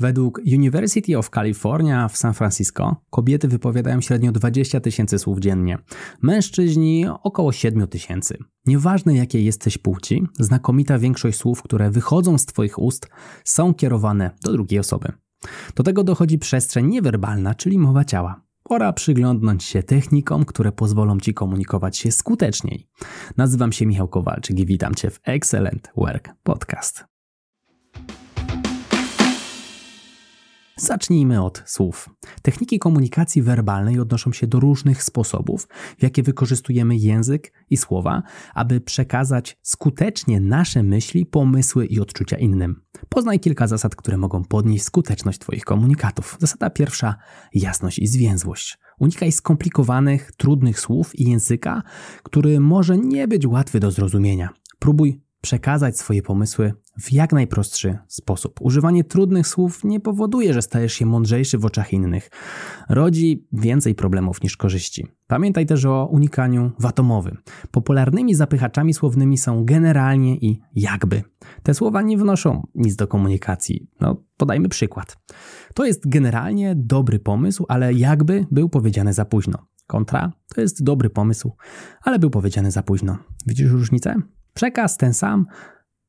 Według University of California w San Francisco kobiety wypowiadają średnio 20 tysięcy słów dziennie, mężczyźni około 7 tysięcy. Nieważne jakie jesteś płci, znakomita większość słów, które wychodzą z Twoich ust, są kierowane do drugiej osoby. Do tego dochodzi przestrzeń niewerbalna, czyli mowa ciała. Pora przyglądnąć się technikom, które pozwolą Ci komunikować się skuteczniej. Nazywam się Michał Kowalczyk i witam Cię w Excellent Work Podcast. Zacznijmy od słów. Techniki komunikacji werbalnej odnoszą się do różnych sposobów, w jakie wykorzystujemy język i słowa, aby przekazać skutecznie nasze myśli, pomysły i odczucia innym. Poznaj kilka zasad, które mogą podnieść skuteczność Twoich komunikatów. Zasada pierwsza: jasność i zwięzłość. Unikaj skomplikowanych, trudnych słów i języka, który może nie być łatwy do zrozumienia. Próbuj przekazać swoje pomysły w jak najprostszy sposób. Używanie trudnych słów nie powoduje, że stajesz się mądrzejszy w oczach innych. Rodzi więcej problemów niż korzyści. Pamiętaj też o unikaniu watomowym. Popularnymi zapychaczami słownymi są generalnie i jakby. Te słowa nie wnoszą nic do komunikacji. No, podajmy przykład. To jest generalnie dobry pomysł, ale jakby był powiedziany za późno. Kontra to jest dobry pomysł, ale był powiedziany za późno. Widzisz różnicę? Przekaz ten sam,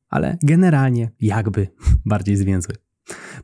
ale generalnie jakby bardziej zwięzły.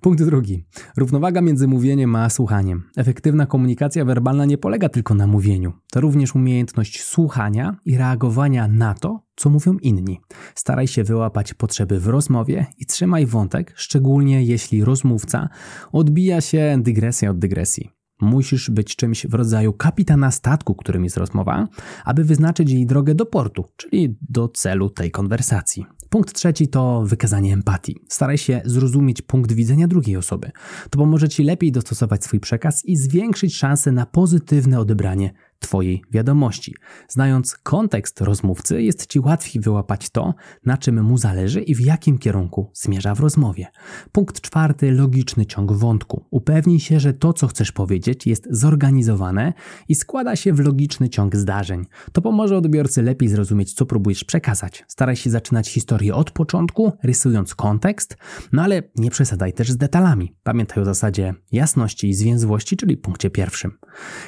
Punkt drugi. Równowaga między mówieniem a słuchaniem. Efektywna komunikacja werbalna nie polega tylko na mówieniu. To również umiejętność słuchania i reagowania na to, co mówią inni. Staraj się wyłapać potrzeby w rozmowie i trzymaj wątek, szczególnie jeśli rozmówca odbija się dygresję od dygresji. Musisz być czymś w rodzaju kapitana statku, którym jest rozmowa, aby wyznaczyć jej drogę do portu, czyli do celu tej konwersacji. Punkt trzeci to wykazanie empatii. Staraj się zrozumieć punkt widzenia drugiej osoby. To pomoże Ci lepiej dostosować swój przekaz i zwiększyć szanse na pozytywne odebranie Twojej wiadomości. Znając kontekst rozmówcy, jest Ci łatwiej wyłapać to, na czym mu zależy i w jakim kierunku zmierza w rozmowie. Punkt czwarty logiczny ciąg wątku. Upewnij się, że to, co chcesz powiedzieć, jest zorganizowane i składa się w logiczny ciąg zdarzeń. To pomoże odbiorcy lepiej zrozumieć, co próbujesz przekazać. Staraj się zaczynać historię od początku, rysując kontekst, no ale nie przesadzaj też z detalami. Pamiętaj o zasadzie jasności i zwięzłości, czyli punkcie pierwszym.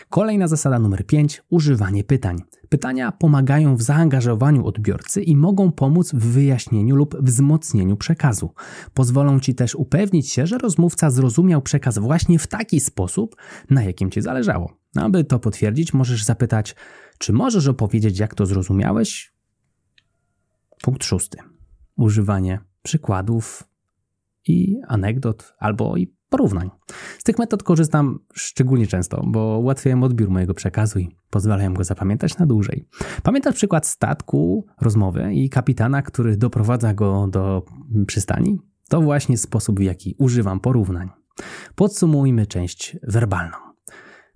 Kolejna zasada numer 5 5. Używanie pytań. Pytania pomagają w zaangażowaniu odbiorcy i mogą pomóc w wyjaśnieniu lub wzmocnieniu przekazu. Pozwolą Ci też upewnić się, że rozmówca zrozumiał przekaz właśnie w taki sposób, na jakim Ci zależało. Aby to potwierdzić, możesz zapytać, czy możesz opowiedzieć, jak to zrozumiałeś? Punkt szósty. Używanie przykładów i anegdot albo i porównań. Z tych metod korzystam szczególnie często, bo ułatwiają odbiór mojego przekazu i pozwalają go zapamiętać na dłużej. Pamiętasz przykład statku, rozmowy i kapitana, który doprowadza go do przystani? To właśnie sposób, w jaki używam porównań. Podsumujmy część werbalną.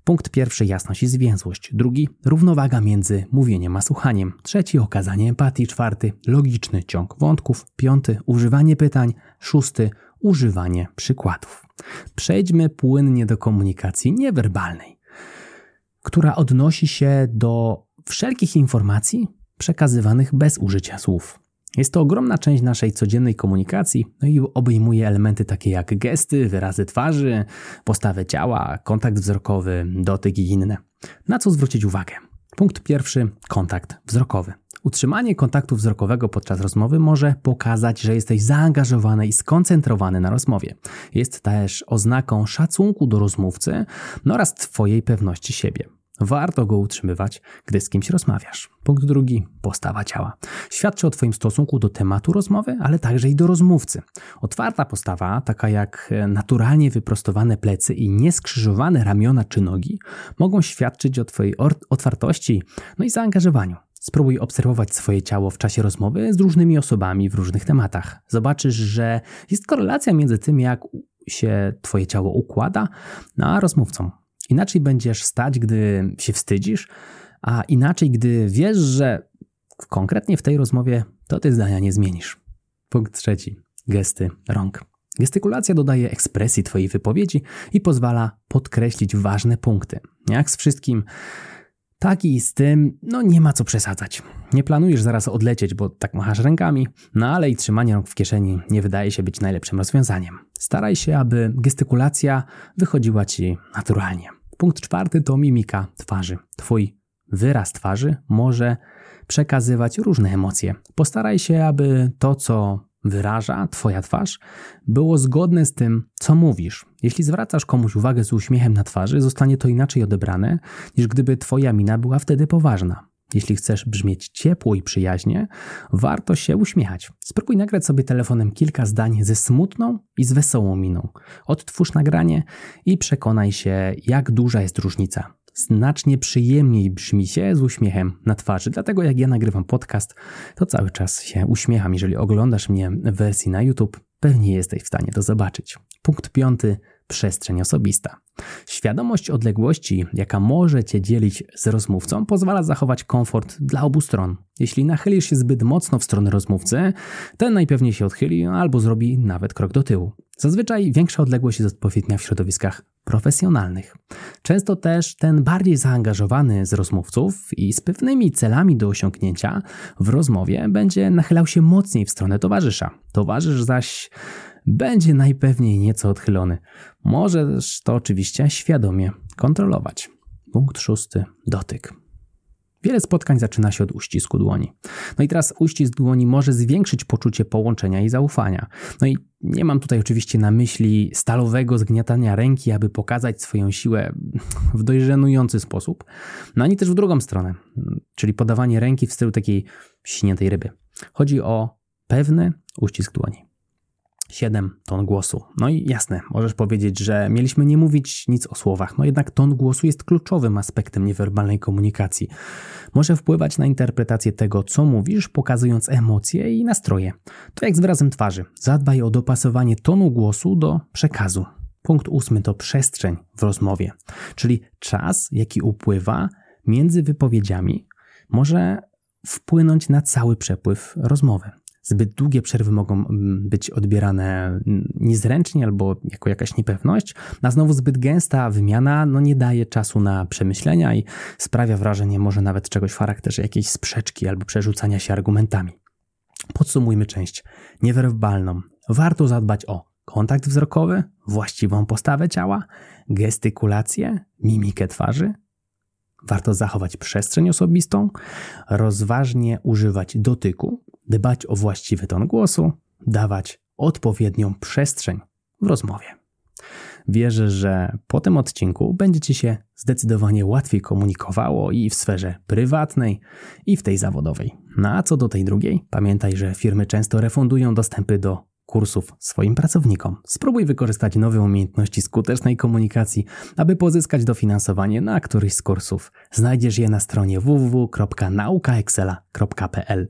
Punkt pierwszy jasność i zwięzłość. Drugi równowaga między mówieniem a słuchaniem. Trzeci okazanie empatii. Czwarty logiczny ciąg wątków. Piąty używanie pytań. Szósty używanie przykładów. Przejdźmy płynnie do komunikacji niewerbalnej, która odnosi się do wszelkich informacji przekazywanych bez użycia słów. Jest to ogromna część naszej codziennej komunikacji no i obejmuje elementy takie jak gesty, wyrazy twarzy, postawę ciała, kontakt wzrokowy, dotyk i inne. Na co zwrócić uwagę? Punkt pierwszy kontakt wzrokowy. Utrzymanie kontaktu wzrokowego podczas rozmowy może pokazać, że jesteś zaangażowany i skoncentrowany na rozmowie. Jest też oznaką szacunku do rozmówcy no oraz Twojej pewności siebie. Warto go utrzymywać, gdy z kimś rozmawiasz. Punkt drugi postawa ciała. Świadczy o Twoim stosunku do tematu rozmowy, ale także i do rozmówcy. Otwarta postawa, taka jak naturalnie wyprostowane plecy i nieskrzyżowane ramiona czy nogi, mogą świadczyć o Twojej otwartości no i zaangażowaniu. Spróbuj obserwować swoje ciało w czasie rozmowy z różnymi osobami w różnych tematach. Zobaczysz, że jest korelacja między tym, jak się Twoje ciało układa, a rozmówcą. Inaczej będziesz stać, gdy się wstydzisz, a inaczej, gdy wiesz, że konkretnie w tej rozmowie to ty zdania nie zmienisz. Punkt trzeci. Gesty rąk. Gestykulacja dodaje ekspresji Twojej wypowiedzi i pozwala podkreślić ważne punkty. Jak z wszystkim, Tak i z tym, no nie ma co przesadzać. Nie planujesz zaraz odlecieć, bo tak machasz rękami, no ale i trzymanie rąk w kieszeni nie wydaje się być najlepszym rozwiązaniem. Staraj się, aby gestykulacja wychodziła ci naturalnie. Punkt czwarty to mimika twarzy. Twój wyraz twarzy może przekazywać różne emocje. Postaraj się, aby to, co wyraża Twoja twarz, było zgodne z tym, co mówisz. Jeśli zwracasz komuś uwagę z uśmiechem na twarzy, zostanie to inaczej odebrane, niż gdyby Twoja mina była wtedy poważna. Jeśli chcesz brzmieć ciepło i przyjaźnie, warto się uśmiechać. Spróbuj nagrać sobie telefonem kilka zdań ze smutną i z wesołą miną. Odtwórz nagranie i przekonaj się, jak duża jest różnica znacznie przyjemniej brzmi się z uśmiechem na twarzy. Dlatego jak ja nagrywam podcast, to cały czas się uśmiecham. Jeżeli oglądasz mnie w wersji na YouTube, pewnie jesteś w stanie to zobaczyć. Punkt piąty. Przestrzeń osobista. Świadomość odległości, jaka może cię dzielić z rozmówcą, pozwala zachować komfort dla obu stron. Jeśli nachylisz się zbyt mocno w stronę rozmówcy, ten najpewniej się odchyli albo zrobi nawet krok do tyłu. Zazwyczaj większa odległość jest odpowiednia w środowiskach profesjonalnych. Często też ten bardziej zaangażowany z rozmówców i z pewnymi celami do osiągnięcia w rozmowie będzie nachylał się mocniej w stronę towarzysza. Towarzysz zaś będzie najpewniej nieco odchylony. Możesz to oczywiście świadomie kontrolować. Punkt szósty. Dotyk. Wiele spotkań zaczyna się od uścisku dłoni. No i teraz uścisk dłoni może zwiększyć poczucie połączenia i zaufania. No i nie mam tutaj oczywiście na myśli stalowego zgniatania ręki, aby pokazać swoją siłę w dość żenujący sposób, no ani też w drugą stronę, czyli podawanie ręki w stylu takiej śniętej ryby. Chodzi o pewny uścisk dłoni. 7. Ton głosu. No i jasne, możesz powiedzieć, że mieliśmy nie mówić nic o słowach, no jednak ton głosu jest kluczowym aspektem niewerbalnej komunikacji. Może wpływać na interpretację tego, co mówisz, pokazując emocje i nastroje. To jak z wyrazem twarzy. Zadbaj o dopasowanie tonu głosu do przekazu. Punkt ósmy to przestrzeń w rozmowie, czyli czas, jaki upływa między wypowiedziami, może wpłynąć na cały przepływ rozmowy. Zbyt długie przerwy mogą mm, być odbierane niezręcznie albo jako jakaś niepewność, a znowu zbyt gęsta wymiana no nie daje czasu na przemyślenia i sprawia wrażenie może nawet czegoś w charakterze jakiejś sprzeczki albo przerzucania się argumentami. Podsumujmy część niewerbalną. Warto zadbać o kontakt wzrokowy, właściwą postawę ciała, gestykulację, mimikę twarzy, Warto zachować przestrzeń osobistą, rozważnie używać dotyku, dbać o właściwy ton głosu, dawać odpowiednią przestrzeń w rozmowie. Wierzę, że po tym odcinku będzie Ci się zdecydowanie łatwiej komunikowało i w sferze prywatnej, i w tej zawodowej. No a co do tej drugiej, pamiętaj, że firmy często refundują dostępy do kursów swoim pracownikom. Spróbuj wykorzystać nowe umiejętności skutecznej komunikacji, aby pozyskać dofinansowanie na któryś z kursów. Znajdziesz je na stronie www.naukaexcela.pl.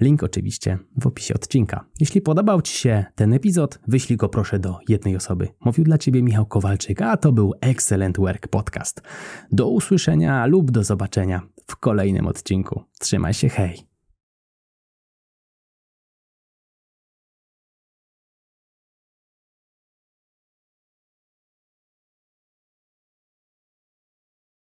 Link oczywiście w opisie odcinka. Jeśli podobał Ci się ten epizod, wyślij go proszę do jednej osoby. Mówił dla Ciebie Michał Kowalczyk, a to był Excellent Work Podcast. Do usłyszenia lub do zobaczenia w kolejnym odcinku. Trzymaj się, hej!